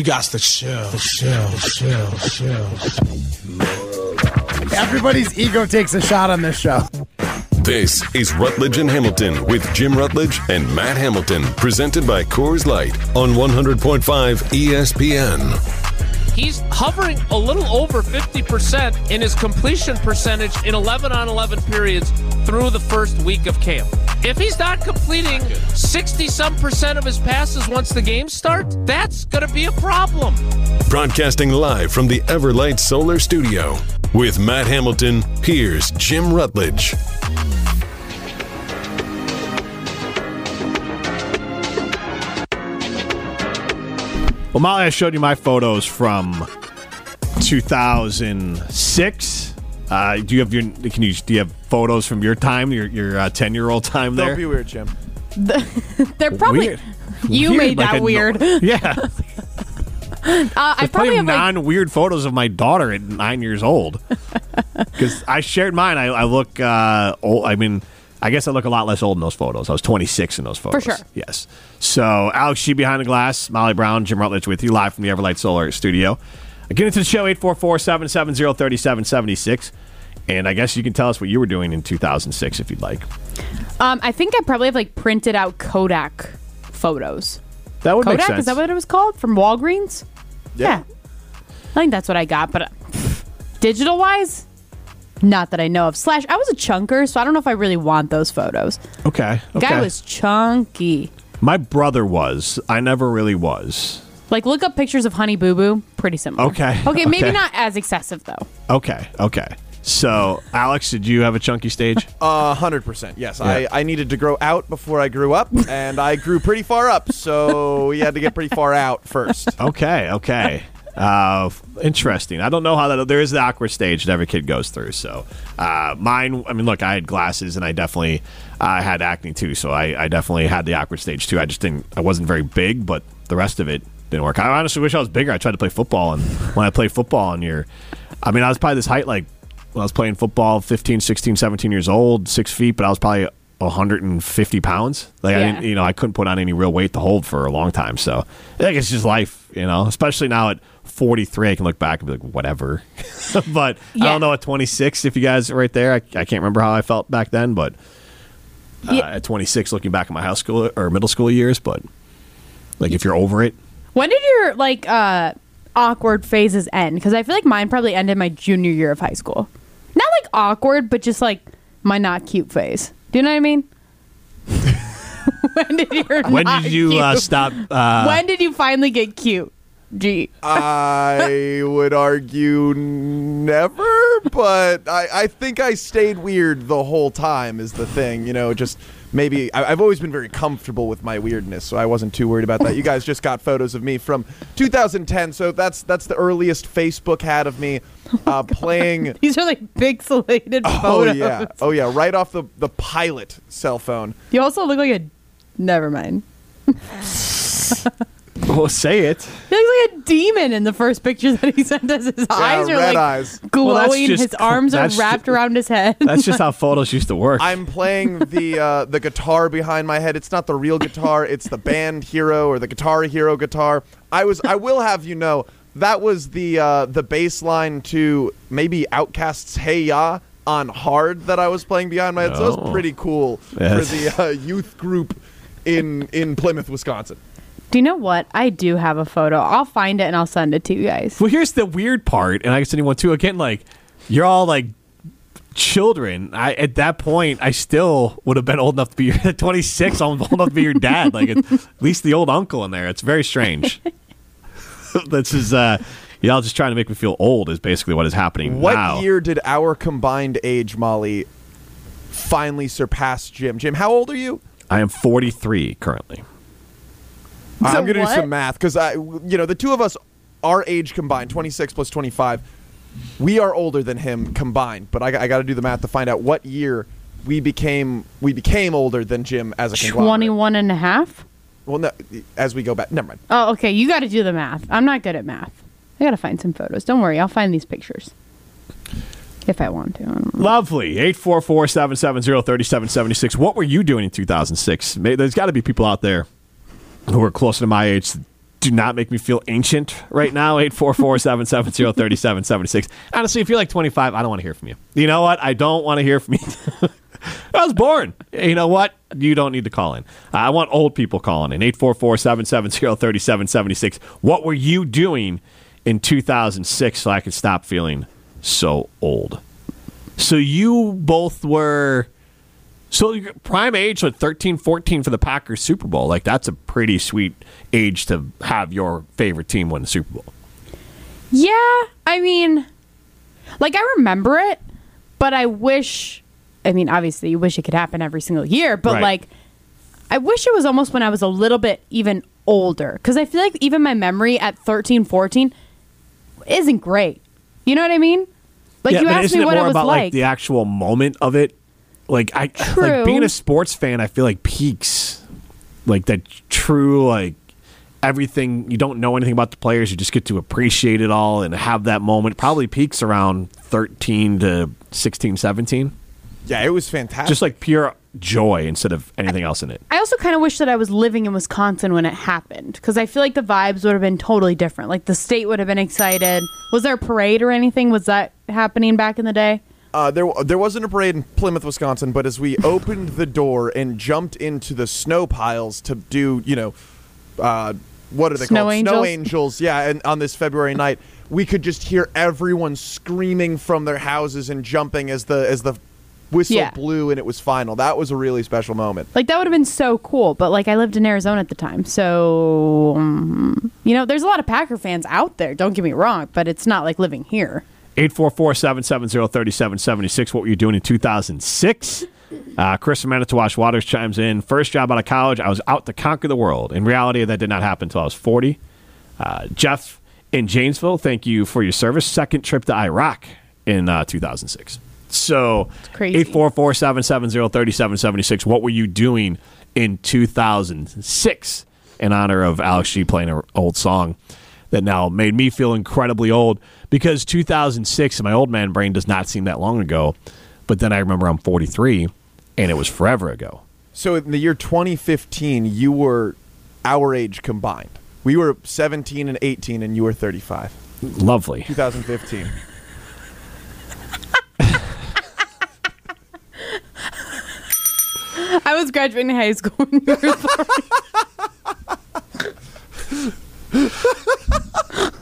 You got to chill, chill, chill, chill. Everybody's ego takes a shot on this show. This is Rutledge and Hamilton with Jim Rutledge and Matt Hamilton, presented by Coors Light on 100.5 ESPN. He's hovering a little over 50% in his completion percentage in 11 on 11 periods through the first week of camp. If he's not completing 60 some percent of his passes once the game starts, that's going to be a problem. Broadcasting live from the Everlight Solar Studio with Matt Hamilton, here's Jim Rutledge. Well, Molly, I showed you my photos from 2006. Uh, do you have your? Can you? Do you have photos from your time, your your ten year old time there? Don't be weird, Jim. They're probably Weird. you Weird, made like that a- weird. Yeah, Uh, I There's probably plenty have of like non weird photos of my daughter at nine years old. Because I shared mine. I, I look uh, old. I mean, I guess I look a lot less old in those photos. I was 26 in those photos. For sure. Yes. So Alex She behind the glass, Molly Brown, Jim Rutledge with you live from the Everlight Solar Studio. Get into the show 844-770-3776. And I guess you can tell us what you were doing in 2006 if you'd like. um, I think I probably have like printed out Kodak photos. That would make Kodak sense. is that what it was called from Walgreens? Yeah. I think that's what I got, but uh, digital wise, not that I know of. Slash, I was a chunker, so I don't know if I really want those photos. okay. Okay. Guy was chunky. My brother was. I never really was. Like, look up pictures of Honey Boo Boo. Pretty similar. Okay, Okay, maybe okay. not as excessive though. Okay. Okay. So, Alex, did you have a chunky stage? A hundred percent. Yes, Yeah. I, I needed to grow out before I grew up, and I grew pretty far up, so we had to get pretty far out first. Okay, okay. Uh, f- interesting. I don't know how that. There is the awkward stage that every kid goes through. So, uh, mine. I mean, look, I had glasses, and I definitely uh, had acne too. So, I, I definitely had the awkward stage too. I just didn't. I wasn't very big, but the rest of it didn't work. I honestly wish I was bigger. I tried to play football, and when I played football, and you're, I mean, I was probably this height like when I was playing football, 15, 16, 17 years old, six feet, but I was probably 150 pounds. Like I didn't, you know, I couldn't put on any real weight to hold for a long time. So I think it's just life, you know. Especially now at 43, I can look back and be like, whatever. but I don't know at 26 if you guys are right there. I, I can't remember how I felt back then, but uh, Yeah. at 26, looking back at my high school or middle school years, but like if you're over it, When did your like uh awkward phases end? Because I feel like mine probably ended my junior year of high school. Not like awkward, but just like my not cute phase. Do you know what I mean? when did your when not did you uh, stop? Uh, when did you finally get cute? Gee. I would argue never, but I, I think I stayed weird the whole time. Is the thing, you know? Just maybe I, I've always been very comfortable with my weirdness, so I wasn't too worried about that. You guys just got photos of me from 2010, so that's that's the earliest Facebook had of me uh, playing. These are like pixelated Oh photos. yeah, oh yeah, right off the the pilot cell phone. You also look like a. Never mind. well, say it. He looks like a demon in the first picture that he sent us. His eyes are red like eyes. glowing. Well, that's just- His arms are that's wrapped ju- around his head. That's just how photos used to work. I'm playing the uh, the guitar behind my head. It's not the real guitar. It's the band hero or the Guitar Hero guitar. I was. I will have you know that was the uh, the bass line to maybe OutKast's Hey Ya on hard that I was playing behind my head. So it Oh. was pretty cool Yes. for the uh, youth group in in Plymouth, Wisconsin. Do you know what? I do have a photo. I'll find it and I'll send it to you guys. Well, here's the weird part, and I guess anyone too. Again, like you're all like children. I at that point, I still would have been old enough to be at 26. I'm old enough to be your dad. Like at least the old uncle in there. It's very strange. this is uh, y'all just trying to make me feel old. Is basically what is happening What now. year did our combined age, Molly, finally surpass Jim? Jim, how old are you? I am 43 currently. I'm going to do some math because I, you know, the two of us, our age combined, 26 plus 25, we are older than him combined. But I, I got to do the math to find out what year we became we became older than Jim as a conglomerate. 21 and a half? Well, no, as we go back, never mind. Oh, okay. You got to do the math. I'm not good at math. I got to find some photos. Don't worry. I'll find these pictures. If I want to. I. Lovely. 844 770 3776. What were you doing in 2006? May- There's got to be people out there who are closer to my age do not make me feel ancient right now. 844-770-3776. Honestly, if you're like 25, I don't want to hear from you. You know what? I don't want to hear from you. I was born. You know what? You don't need to call in. I want old people calling in. 844-770-3776. What were you doing in 2006 so I could stop feeling so old? So you both were so your prime age like 13 14 for the Packers Super Bowl. Like that's a pretty sweet age to have your favorite team win the Super Bowl. Yeah, I mean, like I remember it, but I wish. I mean, obviously, you wish it could happen every single year, but Right. like, I wish it was almost when I was a little bit even older because I feel like even my memory at 13, 14 isn't great. You know what I mean? Like you asked me what more it was about like. the actual moment of it? Like I True. like being a sports fan, I feel like peaks like that true like everything you don't know anything about the players, you just get to appreciate it all and have that moment. Probably peaks around 13 to 16, 17. Yeah, it was fantastic. Just like pure joy instead of anything else in it. I also kind of wish that I was living in Wisconsin when it happened because I feel like the vibes would have been totally different. Like the state would have been excited. Was there a parade or anything? Was that happening back in the day? Uh, there, there wasn't a parade in Plymouth, Wisconsin, but as we opened the door and jumped into the snow piles to do, you know, uh, what are they Snow called? angels? Snow angels. Yeah, and on this February night, we could just hear everyone screaming from their houses and jumping as the as the whistle Yeah. blew and it was final. That was a really special moment. Like that would have been so cool. But like I lived in Arizona at the time, so um, you know, there's a lot of Packer fans out there. Don't get me wrong, but it's not like living here. 844-770-3776. What were you doing in 2006? Uh, Chris from Manitowoc Waters chimes in. First job out of college, I was out to conquer the world. In reality, that did not happen until I was 40. Uh, Jeff in Janesville, thank you for your service. Second trip to Iraq in uh, 2006. So, crazy. 844-770-3776. What were you doing in 2006 in honor of Alex G playing an old song that now made me feel incredibly old because 2006 in my old man brain does not seem that long ago. But then I remember I'm 43 and it was forever ago. So in the year 2015, you were our age combined. We were 17 and 18, and you were 35. Lovely. 2015. I was graduating high school. When you were born.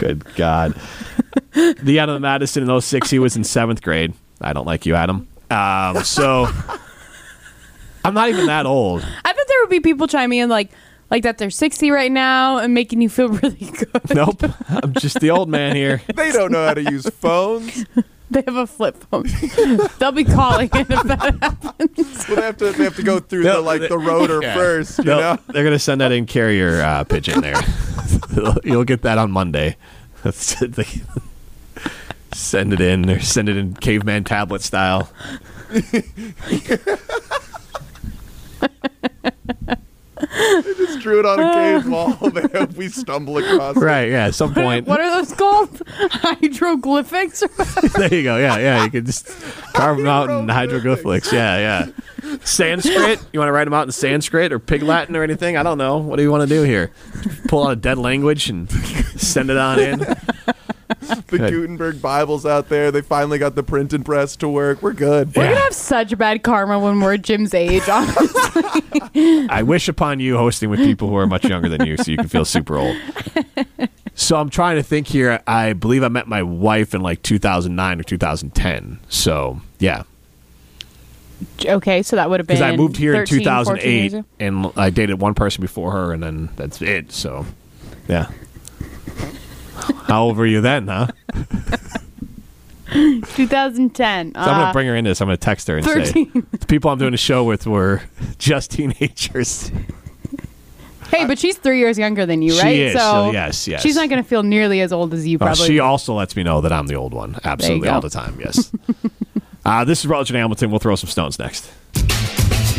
Good God. the Adam of Madison in 06, he was in seventh grade. I don't like you, Adam. Um, so I'm not even that old. I bet there would be people chiming in like like that they're 60 right now and making you feel really good. Nope. I'm just the old man here. they don't know how to use phones. They have a flip phone. They'll be calling in if that happens. Well, they have to they have to go through the No, like the rotor Yeah. first, you No, know. they're going to send that in carrier uh, pigeon there. You'll get that on Monday. send it in or send it in caveman tablet style. They just drew it on a cave wall. They hope we stumble across. it. Right, yeah, at some point. What are those called? Hydroglyphics? there you go. Yeah, yeah. You can just carve them out in hydroglyphics. Yeah, yeah. Sanskrit? You want to write them out in Sanskrit or Pig Latin or anything? I don't know. What do you want to do here? Pull out a dead language and send it on in? The Good. Gutenberg Bibles out there. They finally got the printing press to work. We're good. We're Yeah. gonna have such bad karma when we're Jim's age. Honestly. I wish upon you hosting with people who are much younger than you so you can feel super old. So I'm trying to think here. I believe I met my wife in like 2009 or 2010. So, yeah. okay, so that would have been. Because I moved here 13, in 2008 and I dated one person before her and then that's it. So, yeah. How old were you then, huh? 2010. So I'm going to bring her in this. I'm going to text her and 13. say the people I'm doing the show with were just teenagers. Hey, but she's three years younger than you, She right? is, So so yes, yes. She's not going to feel nearly as old as you Uh, probably. she also lets me know that I'm the old one. Absolutely, go. all the time. Yes. uh, this is Rutledge and Hamilton. We'll throw some stones next.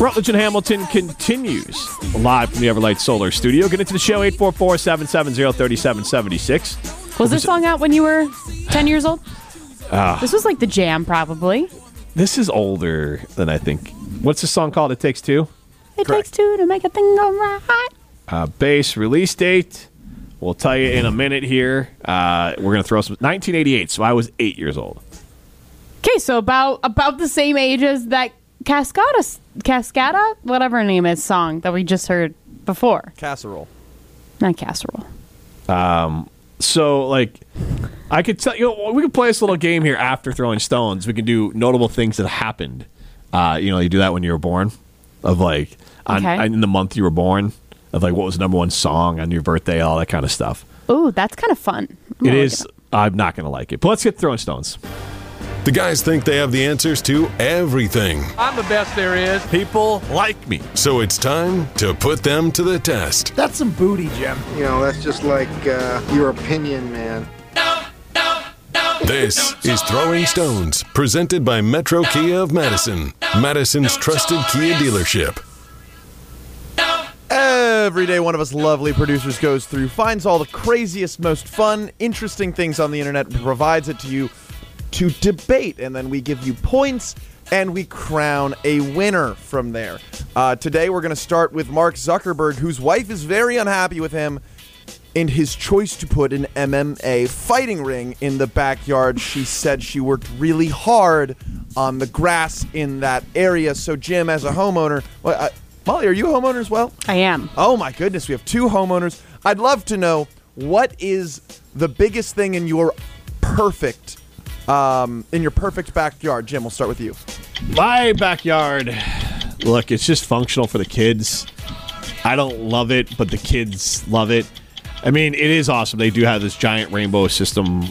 Rutledge and Hamilton continues live from the Everlight Solar Studio. Get into the show 844 770 3776. Was this song out when you were 10 years old? Ah. this was like the jam, probably. This is older than I think. What's the song called? It Takes Two? It takes two to make a thing go right. Uh, base release date. We'll tell you in a minute here. Uh, we're going to throw some. 1988, so I was eight years old. Okay, so about about the same age as that Cascada, Cascada, whatever her name is, song that we just heard before. Casserole. Not casserole. Um So, like, I could tell you, know, we could play this little game here after throwing stones. We can do notable things that happened. Uh, you know, you do that when you were born, of like, on, Okay. in the month you were born, of like what was the number one song on your birthday, all that kind of stuff. Ooh, that's kind of fun. I'm It gonna look is. I'm not going to like it. But let's get throwing stones. The guys think they have the answers to everything. I'm the best there is. People like me. So it's time to put them to the test. That's some booty, Jim. You know, that's just like uh, your opinion, man. This is Throwing Stones, presented by Metro Kia of Madison, Madison's trusted Kia dealership. Every day, one of us lovely producers goes through, finds all the craziest, most fun, interesting things on the internet, and provides it to you to debate. And then we give you points and we crown a winner from there. Uh, today, we're going to start with Mark Zuckerberg, whose wife is very unhappy with him and his choice to put an MMA fighting ring in the backyard. She said she worked really hard on the grass in that area. So, Jim, as a homeowner, well, uh, Molly, are you a homeowner as well? I am. Oh my goodness, we have two homeowners. I'd love to know what is the biggest thing in your perfect, um, in your perfect backyard. Jim, we'll start with you. My backyard, look, it's just functional for the kids. I don't love it, but the kids love it. I mean, it is awesome. They do have this giant rainbow system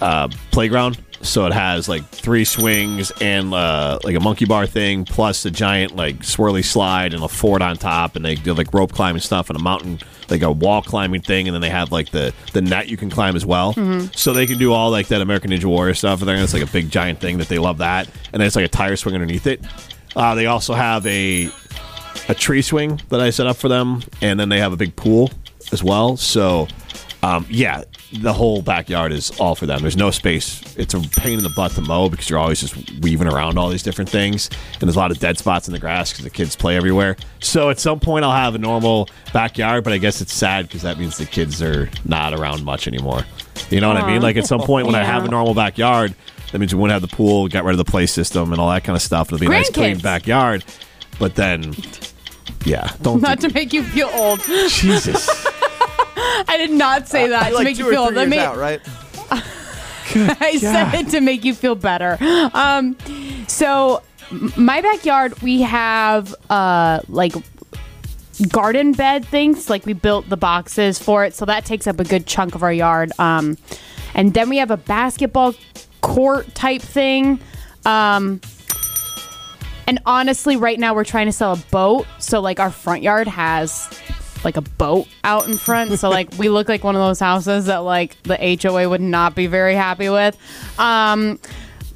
uh, playground. So it has like three swings and uh, like a monkey bar thing, plus a giant like swirly slide and a fort on top, and they do like rope climbing stuff and a mountain, like a wall climbing thing, and then they have like the the net you can climb as well. So they can do all like that American Ninja Warrior stuff, and then it's like a big giant thing that they love that, and then it's like a tire swing underneath it. Uh, they also have a a tree swing that I set up for them, and then they have a big pool as well. So, um, yeah, the whole backyard is all for them. There's no space. It's a pain in the butt to mow because you're always just weaving around all these different things, and there's a lot of dead spots in the grass because the kids play everywhere. So at some point, I'll have a normal backyard, but I guess it's sad because that means the kids are not around much anymore. You know what I mean? Like at some point when I have a normal backyard, that means we won't have the pool, got rid of the play system, and all that kind of stuff. It'll be a nice, clean backyard. But then, yeah, don't Not do- to make you feel old. Jesus. I did not say that to like make two you feel or old. three I years made- out, right? I said it to make you feel better. Um, so my backyard, we have uh like garden bed things. Like we built the boxes for it, so that takes up a good chunk of our yard. Um, and then we have a basketball court type thing. Um, and honestly, right now we're trying to sell a boat. So like our front yard has like a boat out in front. So like we look like one of those houses that like the HOA would not be very happy with. Um,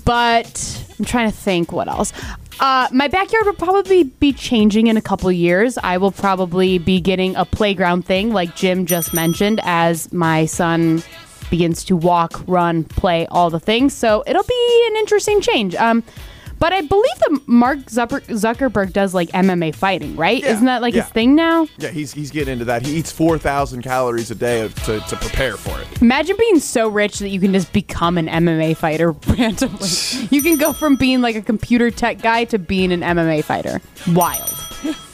but I'm trying to think what else. Uh, my backyard will probably be changing in a couple years. I will probably be getting a playground thing, like Jim just mentioned, as my son begins to walk, run, play, all the things. So it'll be an interesting change. Um, but I believe that Mark Zuckerberg does like MMA fighting, right? Yeah, Isn't that like yeah. his thing now? Yeah, he's he's getting into that. He eats four thousand calories a day to, to prepare for it. Imagine being so rich that you can just become an MMA fighter randomly. you can go from being like a computer tech guy to being an MMA fighter. Wild.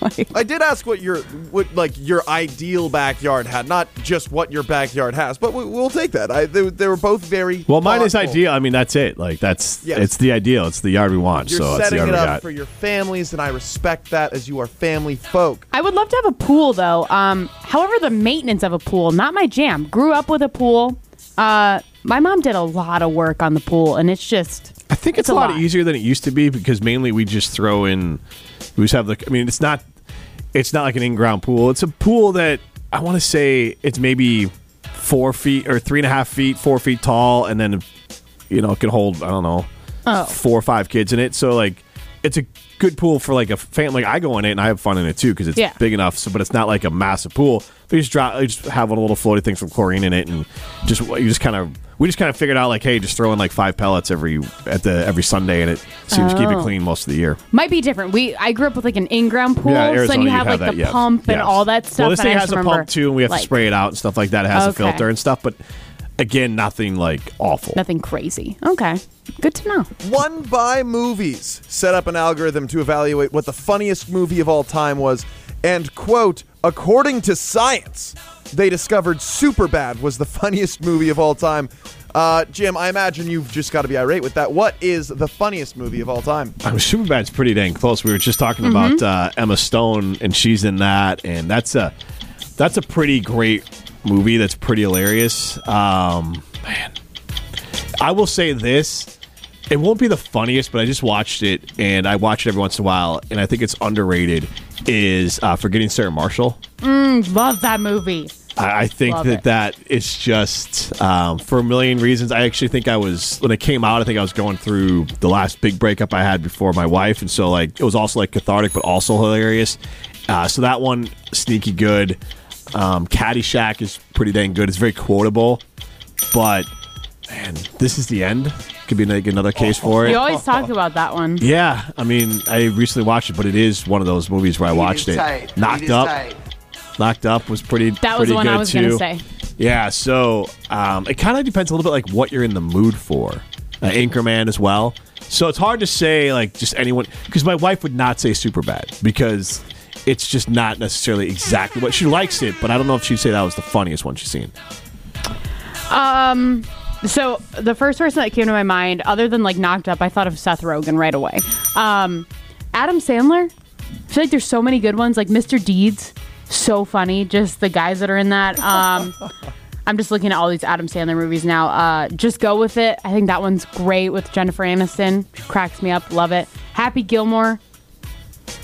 Like- I did ask what your what like your ideal backyard had, not just what your backyard has, but we, we'll take that. I they, they were both very Well, mine is ideal. I mean, that's it. Like that's Yes. it's the ideal. It's the yard we want. You're so it's the setting yard it we up got. for your families, and I respect that as you are family folk. I would love to have a pool though. Um, however, the maintenance of a pool, not my jam. Grew up with a pool. Uh, my mom did a lot of work on the pool, and it's just I think it's, It's a a lot, lot. easier than it used to be because mainly we just throw in. We just have the. I mean, it's not. It's not like an in-ground pool. It's a pool that I want to say it's maybe four feet or three and a half feet, four feet tall, and then you know it can hold I don't know Oh. four or five kids in it. So like, it's a good pool for like a family. Like I go in it and I have fun in it too because it's Yeah. big enough. So, but it's not like a massive pool. But you just drop, you just have one of the little floaty things from chlorine in it, and just you just kind of we just kind of figured out like, hey, just throw in like five pellets every at the every Sunday, and it seems to keep it Oh. clean most of the year. Might be different. We I grew up with like an in-ground pool, Yeah, so then Arizona, you you have like that, the yes. pump and Yes. all that stuff. Well, this and I thing just has a remember, pump too, and we have like, to spray it out and stuff like that. It has Okay. a filter and stuff, but again, nothing like awful. Nothing crazy. Okay, good to know. One by Movies set up an algorithm to evaluate what the funniest movie of all time was, and quote, according to science, they discovered Superbad was the funniest movie of all time. Uh, Jim, I imagine you've just got to be irate with that. What is the funniest movie of all time? I mean, Superbad's pretty dang close. We were just talking about uh, Emma Stone, and she's in that, and that's a that's a pretty great movie. That's pretty hilarious. Um, man, I will say this: it won't be the funniest, but I just watched it, and I watch it every once in a while, and I think it's underrated. Is uh, Forgetting Sarah Marshall. Love that movie. I, I think Love that it. that is just um, for a million reasons. I actually think I was when it came out. I think I was going through the last big breakup I had before my wife, and so like it was also like cathartic, but also hilarious. Uh, so that one sneaky good. Um, Caddyshack is pretty dang good. It's very quotable, but man, this is the end. Could be like another case for it. You always talk about that one. Yeah, I mean, I recently watched it, but it is one of those movies where I watched it. Knocked up, knocked up was pretty. That was pretty the one I was too. gonna say. Yeah, so um, it kind of depends a little bit like what you're in the mood for. Uh, Anchorman as well. So it's hard to say like just anyone because my wife would not say super bad because it's just not necessarily exactly what she likes it, but I don't know if she'd say that was the funniest one she's seen. Um, so the first person that came to my mind, other than like knocked up, I thought of Seth Rogen right away. Um, Adam Sandler. I feel like there's so many good ones, like Mr. Deeds, so funny. Just the guys that are in that. Um, I'm just looking at all these Adam Sandler movies now. Uh, just go with it. I think that one's great with Jennifer Aniston. Cracks me up. Love it. Happy Gilmore.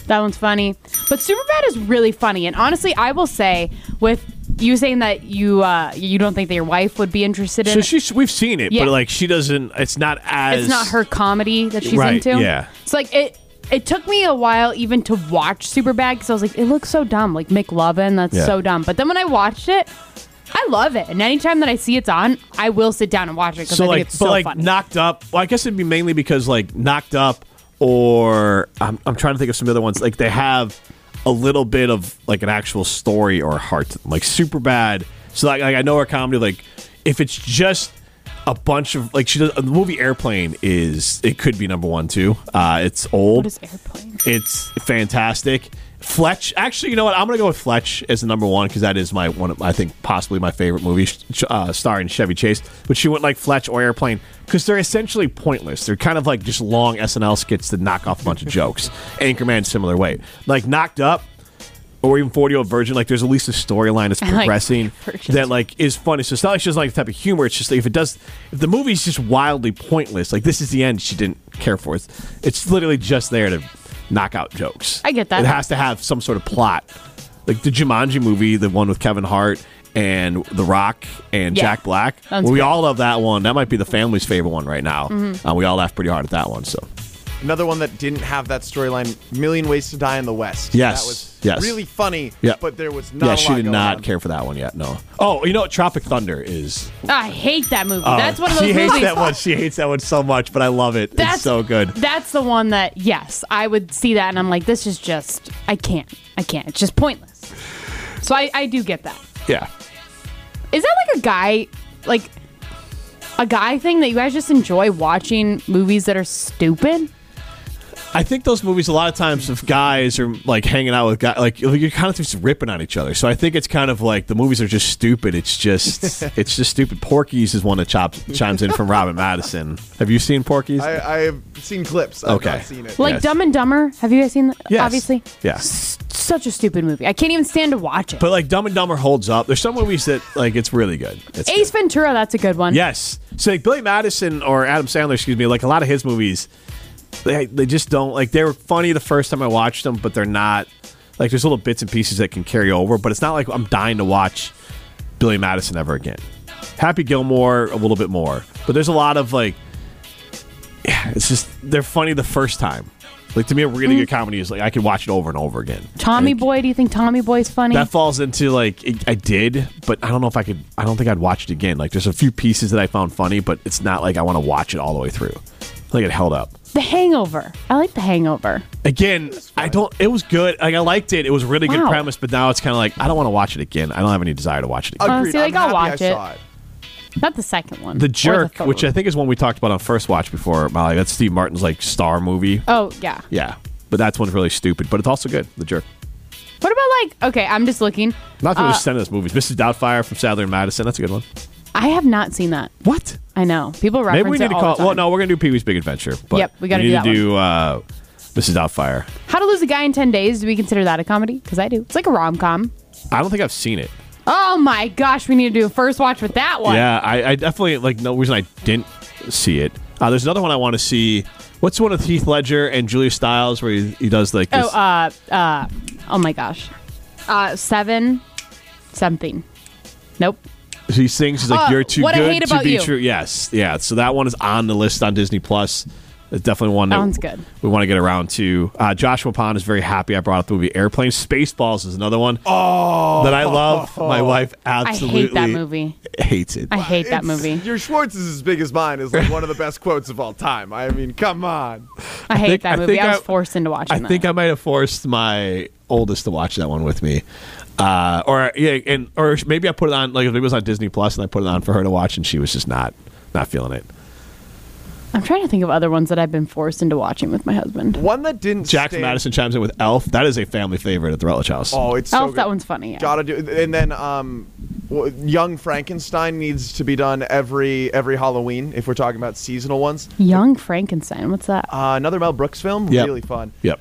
That one's funny. But Superbad is really funny. And honestly, I will say, with you saying that you uh, you don't think that your wife would be interested in So it, she's we've seen it, Yeah. but like she doesn't. It's not as it's not her comedy that she's Right, into. yeah. It's like it. It took me a while even to watch Superbad because I was like, it looks so dumb, like McLovin. That's Yeah. so dumb. But then when I watched it, I love it. And anytime that I see it's on, I will sit down and watch it because so I think like, it's but so like funny. knocked up. Well, I guess it'd be mainly because like knocked up, or I'm, I'm trying to think of some other ones. Like they have a little bit of like an actual story or heart, to them. like super bad. So like, like I know her comedy. Like if it's just a bunch of like she does the movie Airplane is it could be number one too. Uh, it's old. what is airplane? It's fantastic. Fletch, actually, you know what? I'm gonna go with Fletch as the number one because that is my one. Of, I think possibly my favorite movie, uh, starring Chevy Chase. But she went like Fletch or Airplane because they're essentially pointless. They're kind of like just long SNL skits to knock off a bunch of jokes. Anchorman, similar way. Like Knocked Up or even 40 Year Old Virgin. Like there's at least a storyline that's I like progressing that like is funny. So it's not like she doesn't like the type of humor. It's just like if it does, if the movie's just wildly pointless, like this is the end. She didn't care for it. It's literally just there to knock out jokes. I get that. It has to have some sort of plot. Like the Jumanji movie, the one with Kevin Hart and The Rock and Yeah. Jack Black. Sounds Well, we good. all love that one. That might be the family's favorite one right now. Mm-hmm. Uh, we all laugh pretty hard at that one. So Another one that didn't have that storyline, Million Ways to Die in the West. Yes, That was yes. really funny, Yeah. but there was not yeah, a she did going not on. care for that one yet. No. Oh, you know what? Tropic Thunder is. I hate that movie. Oh, that's one of those she hates movies. that one. She hates that one so much, but I love it. That's it's so good. That's the one that yes, I would see that and I'm like, this is just I can't. I can't. It's just pointless. So I, I do get that. Yeah. Is that like a guy like a guy thing that you guys just enjoy watching movies that are stupid? I think those movies a lot of times if guys are like hanging out with guys like you're kind of just ripping on each other. So I think it's kind of like the movies are just stupid. It's just it's just stupid. Porky's is one that chops, chimes in from Robin Madison. Have you seen Porky's? I, I have seen clips. I've Okay. not seen it. Like Yes. Dumb and Dumber. Have you guys seen that? Yes. Obviously. Yeah. S- such a stupid movie. I can't even stand to watch it. But like Dumb and Dumber holds up. There's some movies that like it's really good. It's Ace good. Ventura, that's a good one. Yes. So like Billy Madison or Adam Sandler, excuse me, like a lot of his movies, they they just don't like they were funny the first time I watched them, but they're not like there's little bits and pieces that can carry over. But it's not like I'm dying to watch Billy Madison ever again. Happy Gilmore a little bit more, but there's a lot of like yeah, it's just they're funny the first time. Like to me, a really good mm. comedy is like I could watch it over and over again. Tommy Like, Boy, do you think Tommy Boy's funny? That falls into like it, I did, but I don't know if I could. I don't think I'd watch it again. Like there's a few pieces that I found funny, but it's not like I want to watch it all the way through. Think it held up. The Hangover. I like The Hangover. Again, I don't. It was good. Like I liked it. It was a really good Wow. premise, but now it's kind of like I don't want to watch it again. I don't have any desire to watch it again. Agreed. see, like, I'm I'll happy watch I it. saw it. Not the second one. The Jerk, third which I think is one we talked about on first watch before, Molly. That's Steve Martin's like star movie. Oh yeah. Yeah, but that's one's really stupid, but it's also good. The Jerk. What about like? Okay, I'm just looking. Not that Uh, we're sending us movies. Mrs. Doubtfire from Sadler and Madison. That's a good one. I have not seen that. What? I know people reference Maybe we need it to all call. the time. Well, no, we're gonna do Pee Wee's Big Adventure. But Yep, we gotta do need to do uh, Mrs. Doubtfire. How to Lose a Guy in 10 Days. Do we consider that a comedy? Because I do. It's like a rom com. I don't think I've seen it. Oh my gosh, we need to do a first watch with that one. Yeah, I, I definitely like. No reason I didn't see it. Uh, there's another one I want to see. What's the one with Heath Ledger and Julia Stiles where he, he does like this? Oh, uh, uh, oh my gosh. Uh, seven something. Nope. He sings. He's like, Uh, "You're too good to be You. true." Yes, yeah. So that one is on the list on Disney Plus. It's definitely one that That one's good. we want to get around to. Uh, Joshua Pond is very happy I brought up the movie Airplane. Spaceballs is another one oh, that I love. My wife I absolutely hate that movie. hates it. I hate that It's- movie. Your Schwartz is as big as mine is like one of the best quotes of all time. I mean, come on. I hate think- that movie. think I was I- forced into watching I that. think I might have forced my oldest to watch that one with me. Uh, or yeah, and or maybe I put it on like if it was on Disney Plus and I put it on for her to watch and she was just not not feeling it. I'm trying to think of other ones that I've been forced into watching with my husband. One that didn't. Jackson stand- Madison chimes in with Elf. That is a family favorite at the Rutledge House. Oh, it's Elf, good. that one's funny. Yeah. Gotta do, and then um, Young Frankenstein needs to be done every every Halloween if we're talking about seasonal ones. Young Frankenstein. What's that? Uh, another Mel Brooks film, Yep. really fun. Yep.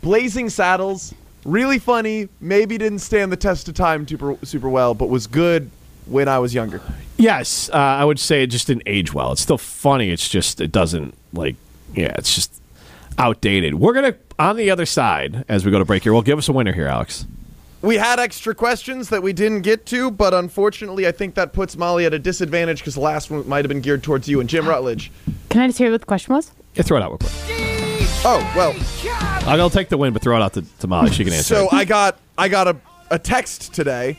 Blazing Saddles, really funny. Maybe didn't stand the test of time super super well, but was good when I was younger. Yes, uh, I would say it just didn't age well. It's still funny. It's just it doesn't like yeah. It's just outdated. We're gonna on the other side as we go to break here. Well, give us a winner here, Alex. We had extra questions that we didn't get to, but unfortunately, I think that puts Molly at a disadvantage because the last one might have been geared towards you and Jim Rutledge. Can I just hear what the question was? Yeah, throw it out real quick. Oh well, I'll take the win, but throw it out to, to Molly. She can answer. so it. I got I got a, a text today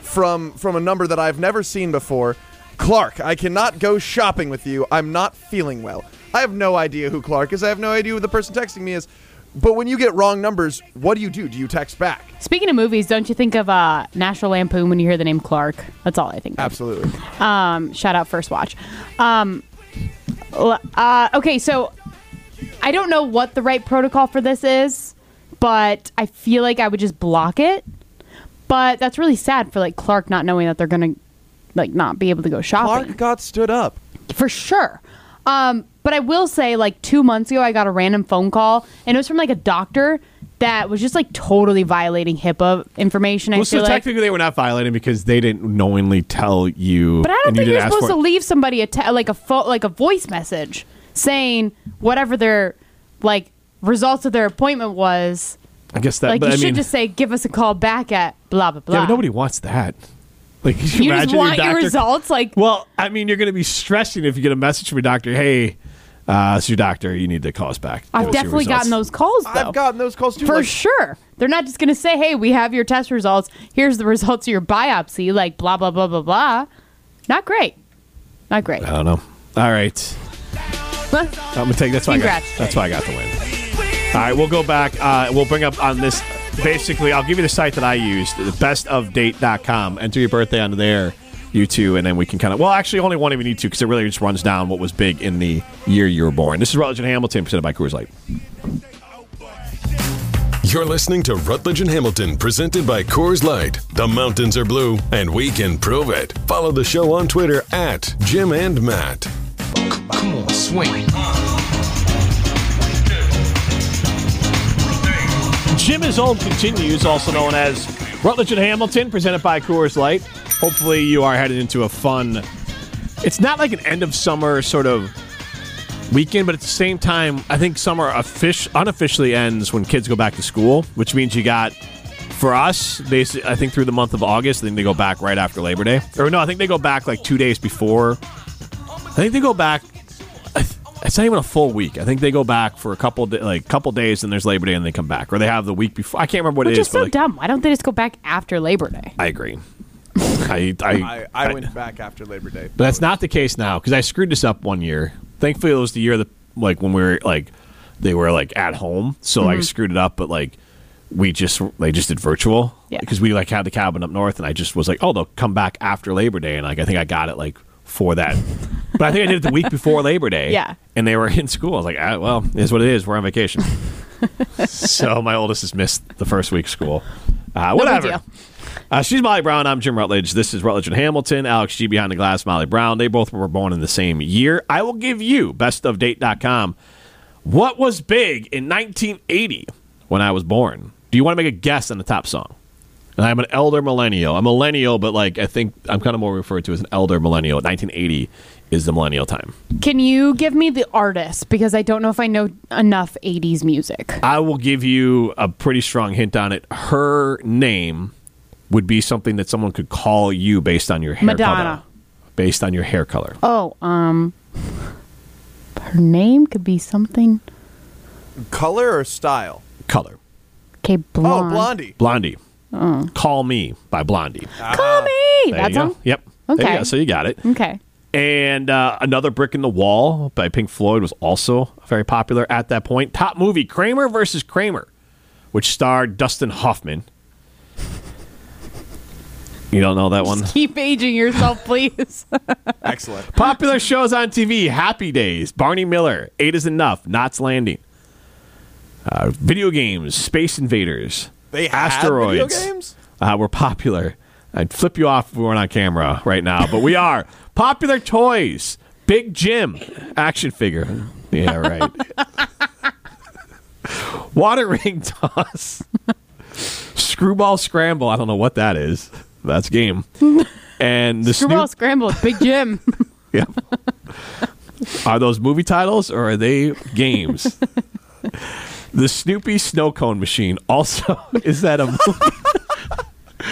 from from a number that I've never seen before. Clark, I cannot go shopping with you. I'm not feeling well. I have no idea who Clark is. I have no idea who the person texting me is. But when you get wrong numbers, what do you do? Do you text back? Speaking of movies, don't you think of uh, National Lampoon when you hear the name Clark? That's all I think. Of. Absolutely. Um, shout out First Watch. Um, uh, okay, so I don't know what the right protocol for this is, but I feel like I would just block it. But that's really sad for like Clark not knowing that they're gonna like not be able to go shopping Clark got stood up. for sure. Um, but I will say, like two months ago, I got a random phone call, and it was from like a doctor that was just like totally violating HIPAA information. I well, so like. technically they were not violating because they didn't knowingly tell you. But I don't and you think you're ask supposed for to it. leave somebody a te- like a fo- like a voice message saying whatever their like results of their appointment was. I guess that. like but you I should mean, just say, "Give us a call back at blah blah blah." yeah, but nobody wants that. Like you, you imagine just want your, your, results. Like Well, I mean, you're going to be stressing if you get a message from your doctor. Hey, uh, it's your doctor. You need to call us back. I've definitely gotten those calls though. I've gotten those calls too. for like, sure. They're not just going to say, "Hey, we have your test results. Here's the results of your biopsy." Like blah blah blah blah blah. Not great. Not great. I don't know. All right. I'm gonna take. That's why. I got, that's why I got the win. All right, we'll go back. Uh, we'll bring up on this. Basically, I'll give you the site that I used, the bestofdate.com. Enter your birthday onto there, you two, and then we can kind of. Well, actually, only one of you need to because it really just runs down what was big in the year you were born. This is Rutledge and Hamilton, presented by Coors Light. You're listening to Rutledge and Hamilton, presented by Coors Light. The mountains are blue, and we can prove it. Follow the show on Twitter at Jim and Matt. Come on, swing. Jim is Old continues, also known as Rutledge and Hamilton, presented by Coors Light. Hopefully, you are headed into a fun. It's not like an end of summer sort of weekend, but at the same time, I think summer offic- unofficially ends when kids go back to school, which means you got. For us, basically, I think through the month of August, I think they go back right after Labor Day. Or no, I think they go back like two days before. I think they go back. I, th- I it's not even a full week. I think they go back for a couple da- like couple days, and there's Labor Day, and they come back, or they have the week before. I can't remember what Which it is is. so like, dumb. Why don't they just go back after Labor Day? I agree. I, I, I, I went back after Labor Day. But that's not the case now because I screwed this up one year. Thankfully, it was the year that like when we were like they were like at home, so I mm-hmm. screwed it up. But like we just they just did virtual Yeah. because we like had the cabin up north, and I just was like, oh, they'll come back after Labor Day, and like I think I got it like for that. but I think I did it the week before Labor Day. Yeah. and they were in school. I was like, ah, well, it is what it is. We're on vacation. so my oldest has missed the first week of school. Uh, whatever. deal. Uh, she's Molly Brown. I'm Jim Rutledge. This is Rutledge and Hamilton. Alex G behind the glass, Molly Brown. They both were born in the same year. I will give you bestofdate.com. What was big in 1980 when I was born? Do you want to make a guess on the top song? And I'm an elder millennial. I'm a millennial, but like I think I'm kind of more referred to as an elder millennial. 1980 is the millennial time. Can you give me the artist because I don't know if I know enough '80s music. I will give you a pretty strong hint on it. Her name would be something that someone could call you based on your hair Madonna. color. Based on your hair color. Oh, um, her name could be something. Color or style? Color. Okay, Oh, blonde. Blondie. Blondie. Call Me by Blondie. Call me. There That you go. song. Yep. There you Okay. go. So you got it. Okay. And uh, Another Brick in the Wall by Pink Floyd was also very popular at that point. Top movie Kramer versus Kramer, which starred Dustin Hoffman. You don't know that one? Keep aging yourself, please. Excellent. Popular shows on TV Happy Days, Barney Miller, Eight is Enough, Knots Landing. Uh, video games, Space Invaders, They had Asteroids. video games? uh, were popular. I'd flip you off if we weren't on camera right now, but we are. Popular toys, Big Jim, action figure. Yeah, right. Water ring toss, Screwball scramble. I don't know what that is. That's game. And the Screwball Snoop. Scramble, Big Jim. Yep. Are those movie titles or are they games? The Snoopy snow cone machine also is that a movie?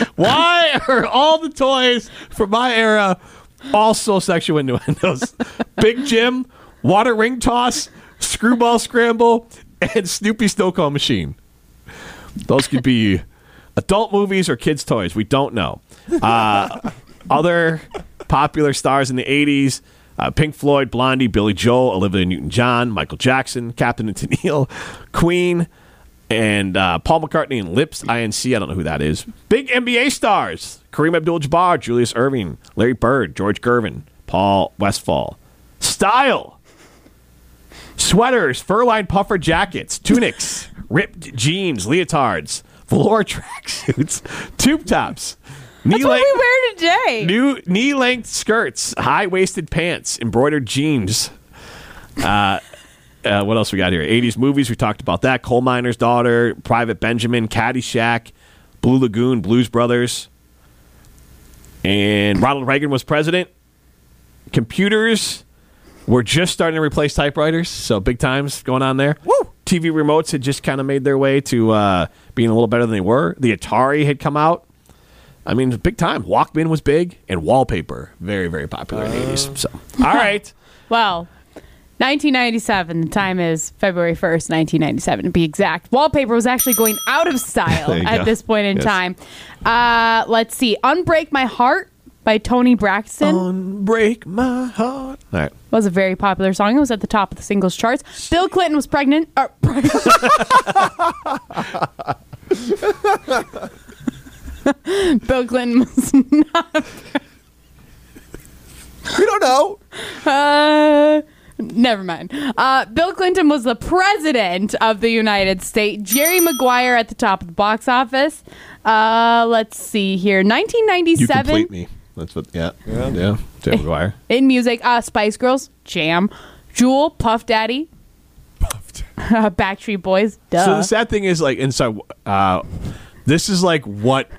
Why are all the toys from my era also sexual innuendos? Big Jim, water ring toss, screwball scramble, and Snoopy snow cone machine. Those could be adult movies or kids' toys. We don't know. Uh, other popular stars in the 80s uh, Pink Floyd, Blondie, Billy Joel, Olivia Newton John, Michael Jackson, Captain and Tennille, Queen, and uh, Paul McCartney and Lipps Inc. I don't know who that is. Big NBA stars Kareem Abdul Jabbar, Julius Erving, Larry Bird, George Gervin, Paul Westphal. Style. Sweaters, fur-lined puffer jackets, tunics, ripped jeans, leotards, velour tracksuits, tube tops, That's what knee-length, we wear today. new knee-length skirts, high-waisted pants, embroidered jeans. Uh, uh, what else we got here? 80s movies. We talked about that. Coal Miner's Daughter, Private Benjamin, Caddyshack, Blue Lagoon, Blues Brothers. And Ronald Reagan was president. Computers were just starting to replace typewriters, so big times going on there. Woo! TV remotes had just kind of made their way to uh, being a little better than they were. The Atari had come out. I mean, big time. Walkman was big, and wallpaper very, very popular in the 80s. So, all right. Well, 1997. The time is February 1st, 1997 to be exact. Wallpaper was actually going out of style at go. this point in Yes. time. Uh, let's see. Unbreak My Heart by Toni Braxton Unbreak my heart. All right. was a very popular song. It was at the top of the singles charts. Bill Clinton was pregnant. Uh, pregnant. Bill Clinton was not. We don't know. Uh, never mind. Uh, Bill Clinton was the president of the United States. Jerry Maguire at the top of the box office. Uh, let's see here. You 1997 complete me. That's what, yeah. Yeah. yeah. Jay McGuire. in music. Uh, Spice Girls, Jam, Jewel, Puff Daddy, uh, Backstreet Boys. Duh. So the sad thing is, like, and so uh, this is like what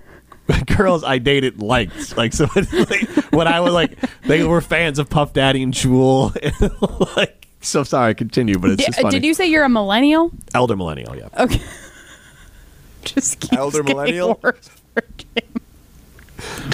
girls I dated liked. Like, so like, when I was like, they were fans of Puff Daddy and Jewel. And, like, so sorry, continue, but it's Di- just funny. did you say you're a millennial? Elder millennial, yeah. Okay. Just keeps Elder millennial? worse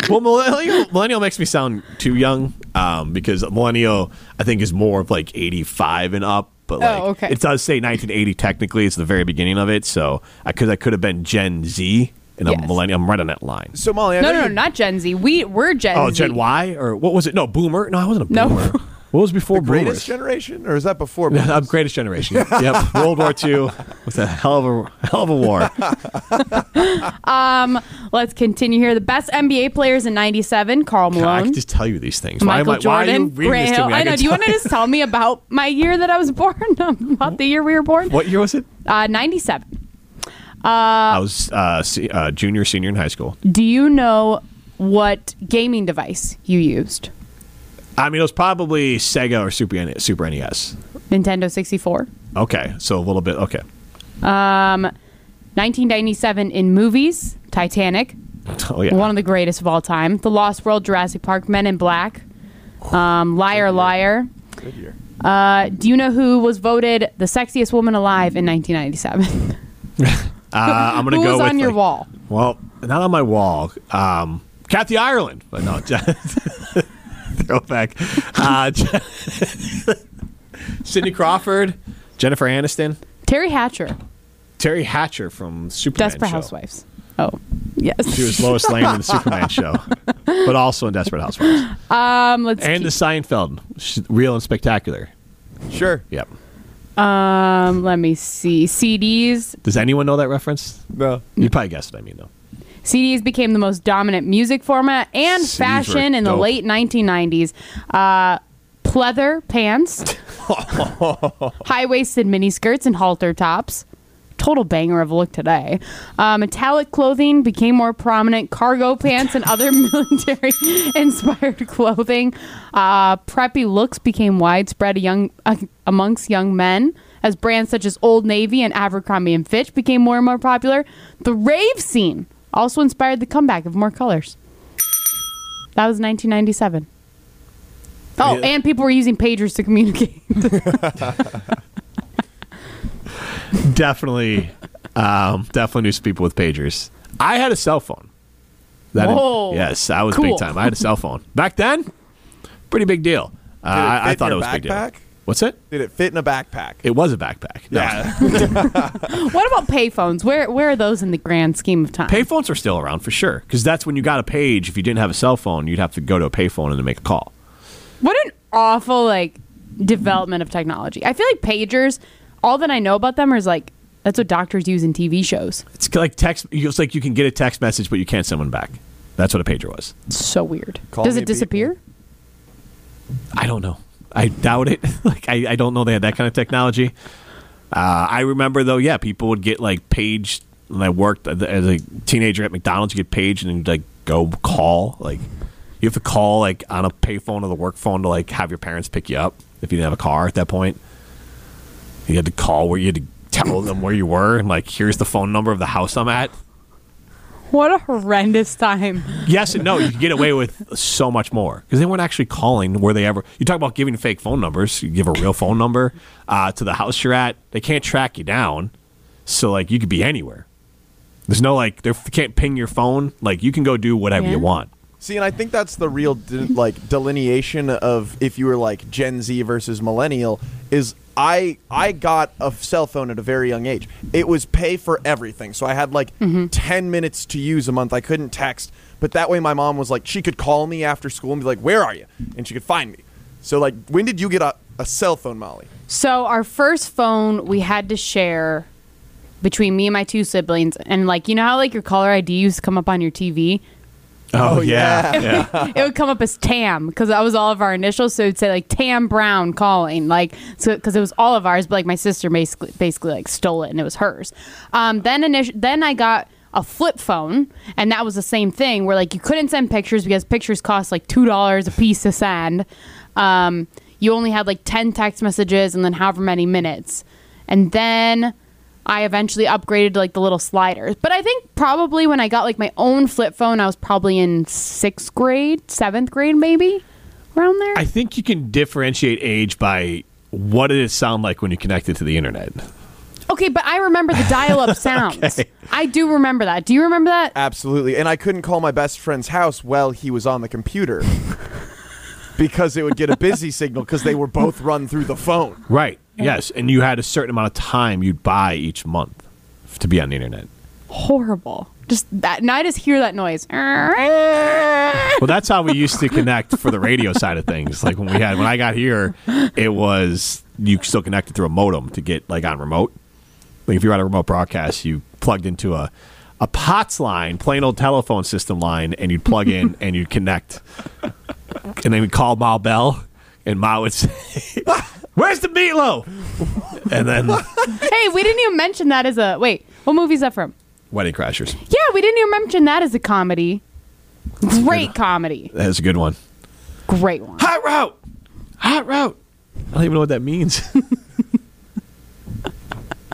well, millennial millennial makes me sound too young um, because millennial I think is more of like eighty five and up. But like, Oh, okay. it does say 1980 technically. It's the very beginning of it, so I could I could have been Gen Z and Yes. I'm millennial. I'm right on that line. So Molly, I No, no, no, not Gen Z. We we're Gen Oh, Z. Gen Y or what was it? No, Boomer. No, I wasn't a Boomer. No. Boomer. What was before greatest Boomers? generation, or is that before? Yeah, I'm boomers? greatest generation. yep, World War II was a hell of a hell of a war. um, Let's continue here. The best NBA players in '97: Carl Moore. I can just tell you these things. Michael why, am I, why are you Jordan, reading this to me? I know. Do you want to just tell me about my year that I was born? about the year we were born? What year was it? Uh, '97. I was uh, se- uh, junior, senior in high school. Do you know what gaming device you used? I mean, it was probably Sega or Super N- Super NES. Nintendo 64. Okay, so a little bit. Okay, Um, 1997 in movies: Titanic, oh yeah. one of the greatest of all time. The Lost World, Jurassic Park, Men in Black, um, Liar Liar. Good year. Uh, do you know who was voted the sexiest woman alive in 1997? uh, I'm gonna who go was with on your like- wall? Well, not on my wall. Um, Kathy Ireland, but no. Throwback. Uh, Cindy Crawford, Jennifer Aniston, Teri Hatcher, Teri Hatcher from Superman Desperate show. Housewives. Oh, yes. She was Lois Lane in the Superman show, but also in Desperate Housewives. um, let's And the Seinfeld, real and spectacular. Sure. Yep. Um, let me see. CDs. Does anyone know that reference? No. You probably guessed what I mean, though. CDs became the most dominant music format and CDs fashion were in the dope. late 1990s. Uh, pleather pants, high waisted miniskirts, and halter tops. Total banger of a look today. Uh, metallic clothing became more prominent. Cargo pants and other military inspired clothing. Uh, preppy looks became widespread young, uh, amongst young men as brands such as Old Navy and Abercrombie and Fitch became more and more popular. The rave scene also inspired the comeback of more colors. That was 1997. Oh, Yeah. and people were using pagers to communicate. Definitely, um, definitely knew some people with pagers. I had a cell phone. That Whoa. yes, I was Cool. big time. I had a cell phone back then. Pretty big deal. Uh, I, I thought it was a big deal. backpack? What's it? Did it fit in a backpack? It was a backpack. No. Yeah. what about payphones? Where where are those in the grand scheme of time? Payphones are still around for sure because that's when you got a page. If you didn't have a cell phone, you'd have to go to a payphone and then make a call. What an awful like development of technology. I feel like pagers. All that I know about them is like that's what doctors use in TV shows. It's like text. It's like you can get a text message, but you can't send one back. That's what a pager was. It's so weird. Call Does it a beep. disappear? I don't know. I doubt it. like I, I don't know they had that kind of technology. Uh, I remember though, yeah, people would get like paged. When I worked as a teenager at McDonald's, you get paged and you'd, like go call. Like you have to call like on a payphone or the work phone to like have your parents pick you up if you didn't have a car at that point. You had to call where you had to tell them where you were and like here's the phone number of the house I'm at. What a horrendous time. Yes and no. You could get away with so much more because they weren't actually calling. Were they ever? You talk about giving fake phone numbers. You give a real phone number uh, to the house you're at. They can't track you down. So like you could be anywhere. There's no like they can't ping your phone. Like you can go do whatever Yeah. you want. See, and I think that's the real de- like delineation of if you were like Gen Z versus millennial is I I got a cell phone at a very young age. It was pay for everything. So I had like mm-hmm. 10 minutes to use a month. I couldn't text, but that way my mom was like she could call me after school and be like, "Where are you?" and she could find me. So like when did you get a, a cell phone, Molly? So our first phone we had to share between me and my two siblings, and like you know how like your caller ID used to come up on your TV. Oh, yeah. yeah. it would come up as Tam because that was all of our initials. So it'd say like Tam Brown calling, like so because it was all of ours, but like my sister basically basically like stole it and it was hers. Um, then init- then I got a flip phone, and that was the same thing where like you couldn't send pictures because pictures cost like two dollars a piece to send. Um, you only had like ten text messages and then however many minutes, and then. I eventually upgraded to like the little sliders. But I think probably when I got like my own flip phone, I was probably in sixth grade, seventh grade, maybe around there. I think you can differentiate age by what did it sound like when you connected to the internet. Okay, but I remember the dial-up sounds. Okay. I do remember that. Do you remember that? Absolutely. And I couldn't call my best friend's house while he was on the computer because it would get a busy signal because they were both run through the phone. Right. Yes, and you had a certain amount of time you'd buy each month to be on the internet. Horrible. Just that. And I just hear that noise. Well, that's how we used to connect for the radio side of things. Like when we had when I got here, it was you still connected through a modem to get like on remote. Like if you were on a remote broadcast, you plugged into a a POTS line, plain old telephone system line, and you'd plug in and you'd connect. And then we'd call Ma Bell, and Ma would say, "Where's the meatloaf?" And then Hey, we didn't even mention that as a wait. What movie is that from? Wedding Crashers. Yeah, we didn't even mention that as a comedy. Great comedy. That's a good one. Great one. Hot Rod. Hot Rod. I don't even know what that means.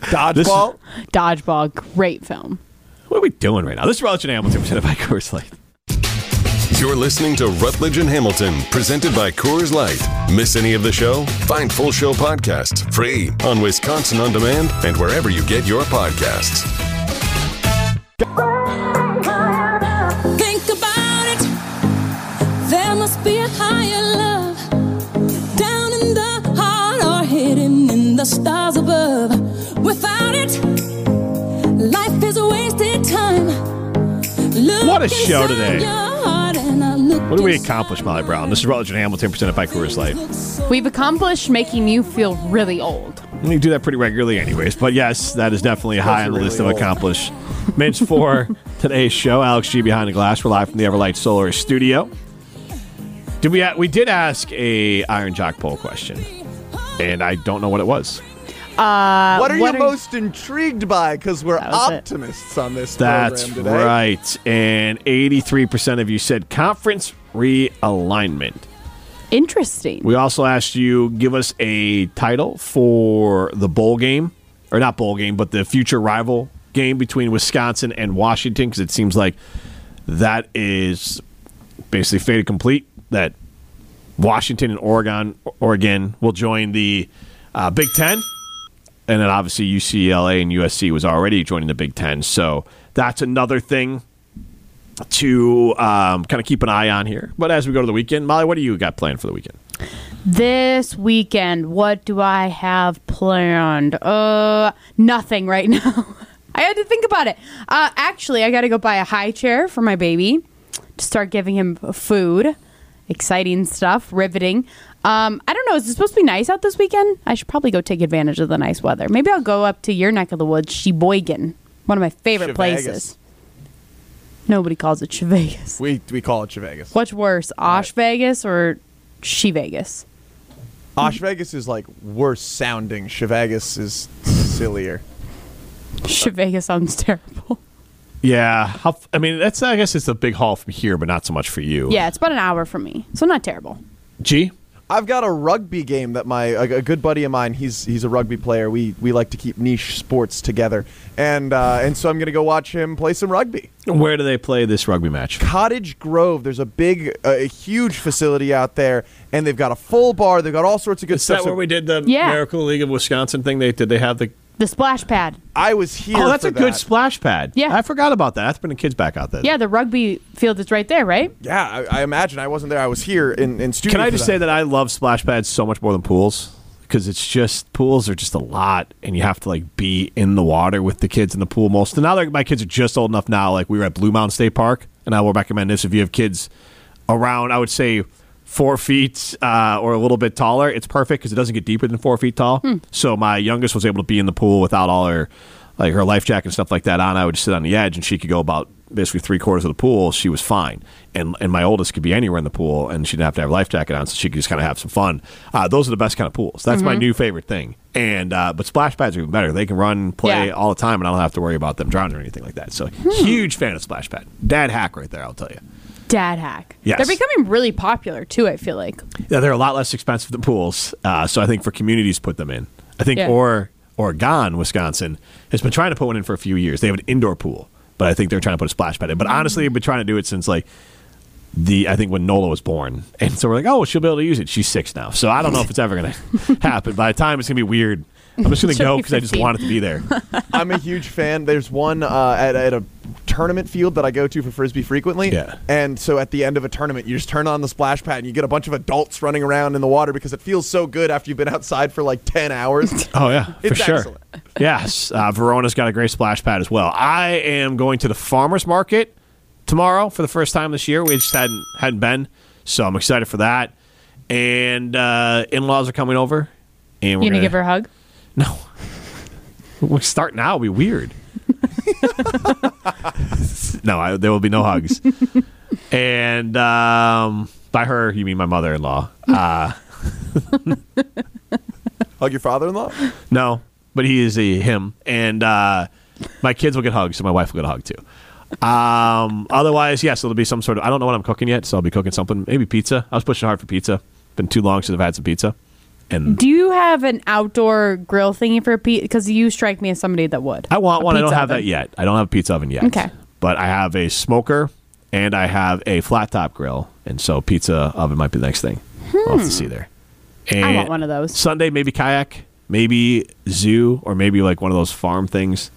Dodgeball? Dodgeball. Great film. what are we doing right now? This is Rutledge and Hamilton presented by Coors Light. You're listening to Rutledge and Hamilton, presented by Coors Light. Miss any of the show? Find full show podcasts free on Wisconsin On Demand and wherever you get your podcasts. Think about it. There must be a higher love down in the heart or hidden in the stars above. Without it, life is a wasted time. Look What a show inside today. What do we accomplish, Molly Brown? This is Rutledge and Hamilton presented by Coors Light. We've accomplished making you feel really old. We do that pretty regularly, anyways. But yes, that is definitely high on the are list really of old. accomplishments for today's show. Alex G behind the glass. We're live from the Everlight Solar Studio. Did we? We did ask a Iron Jock poll question, and I don't know what it was. Uh, what are what you are- most intrigued by? Because we're That was it. optimists on this That's today. right. And eighty-three percent of you said conference realignment. Interesting. We also asked you give us a title for the bowl game, or not bowl game, but the future rival game between Wisconsin and Washington, because it seems like that is basically fate complete. That Washington and Oregon, Oregon will join the uh, Big Ten, and then obviously UCLA and USC was already joining the Big Ten. So that's another thing to um, kind of keep an eye on here. But as we go to the weekend, Molly, what do you got planned for the weekend? This weekend, what do I have planned? Uh, nothing right now. I had to think about it. Uh, actually, I got to go buy a high chair for my baby to start giving him food. Exciting stuff, riveting. Um, I don't know. Is it supposed to be nice out this weekend? I should probably go take advantage of the nice weather. Maybe I'll go up to your neck of the woods, Sheboygan, one of my favorite Chevegas. places. Nobody calls it Chevegas. We, we call it Chevegas. What's worse, Osh Vegas or She Vegas? Osh Vegas is like worse sounding. Chevegas is sillier. Chevegas sounds terrible. Yeah, how, f- I mean that's I guess it's a big haul from here, but not so much for you. Yeah, it's about an hour from me, so not terrible. G. I've got a rugby game that my a, a good buddy of mine. He's he's a rugby player. We we like to keep niche sports together, and uh, and so I'm gonna go watch him play some rugby. Where do they play this rugby match? Cottage Grove. There's a big, uh, a huge facility out there, and they've got a full bar. They've got all sorts of good Is stuff. that So where we did the Yeah. Miracle League of Wisconsin thing? They did they have the The splash pad. I was here. Oh, that's for a good splash pad. Yeah. I forgot about that. That's bringing kids back out there. Yeah, the rugby field is right there, right? Yeah, I, I imagine I wasn't there. I was here in in studio. Can I for just say that I love splash pads so much more than pools? Because it's just pools are just a lot, and you have to like be in the water with the kids in the pool most. And now that my kids are just old enough now, like we were at Blue Mound State Park, and I will recommend this if you have kids around. I would say four feet uh, or a little bit taller. It's perfect because it doesn't get deeper than four feet tall. So my youngest was able to be in the pool without all her like her life jacket and stuff like that on. I would just sit on the edge, and she could go about basically three quarters of the pool. She was fine, and and my oldest could be anywhere in the pool, and she didn't have to have a life jacket on, so she could just kind of have some fun. Uh, those are the best kind of pools. That's my new favorite thing. And uh, but splash pads are even better. They can run, play Yeah. all the time, and I don't have to worry about them drowning or anything like that. So huge fan of splash pad. Dad hack right there, I'll tell you. Dad hack. Yes. They're becoming really popular too, I feel like. Yeah, they're a lot less expensive than pools. Uh, so I think for communities, put them in. I think Yeah. or Oregon, Wisconsin has been trying to put one in for a few years. They have an indoor pool, but I think they're trying to put a splash pad in. But honestly, they've been trying to do it since like the I think when Nola was born, and so we're like, oh, she'll be able to use it. She's six now, so I don't know if it's ever going to happen. By the time it's going to be weird I'm just gonna go because I just 15. wanted to be there. I'm a huge fan. There's one uh, at, at a tournament field that I go to for frisbee frequently. Yeah. And so at the end of a tournament, you just turn on the splash pad and you get a bunch of adults running around in the water because it feels so good after you've been outside for like 10 hours. Oh yeah, for It's sure. excellent. Yes, uh, Verona's got a great splash pad as well. I am going to the farmers market tomorrow for the first time this year. We just hadn't hadn't been, so I'm excited for that. And uh, in-laws are coming over, and we're You gonna give her a hug? No. We start now. It'll be weird. no, I, there will be no hugs. and um, by her, you mean my mother-in-law? Uh, Hug your father in law? No, but he is a him, and uh, my kids will get hugs, so my wife will get a hug too. Um, otherwise, yes, it'll be some sort of. I don't know what I'm cooking yet, so I'll be cooking something. Maybe pizza. I was pushing hard for pizza. Been too long since I've had some pizza, and Do you have an outdoor grill thingy for a pizza? Because you strike me as somebody that would. I want one. I don't pizza have that yet. I don't have a pizza oven yet. Okay. but I have a smoker and I have a flat top grill, and so pizza oven might be the next thing. We'll have to see there. And I want one of those. Sunday, maybe kayak, maybe zoo, or maybe like one of those farm things.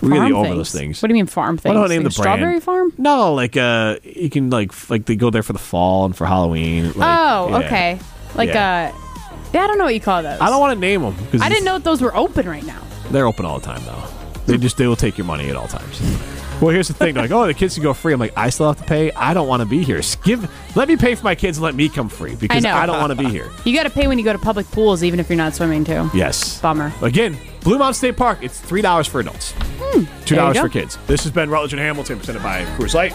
really Farm over those things. What do you mean farm things? What do I name Like the brand? Strawberry farm? No, like uh, you can like f- like they go there for the fall and for Halloween. Like, oh, yeah. okay. Like Yeah. uh, yeah, I don't know what you call those. I don't want to name them because I didn't know that those were open right now. they're open all the time though. They just they will take your money at all times. Well, here's the thing. They're like, oh, the kids can go free. I'm like, I still have to pay. I don't want to be here. Give, let me pay for my kids and let me come free because know. I don't want to be here. You got to pay when you go to public pools, even if you're not swimming too. Yes. Bummer. Again, Blue Mound State Park. It's three dollars for adults, two Hmm. You dollars for kids. This has been Rutledge and Hamilton presented by Coors Light.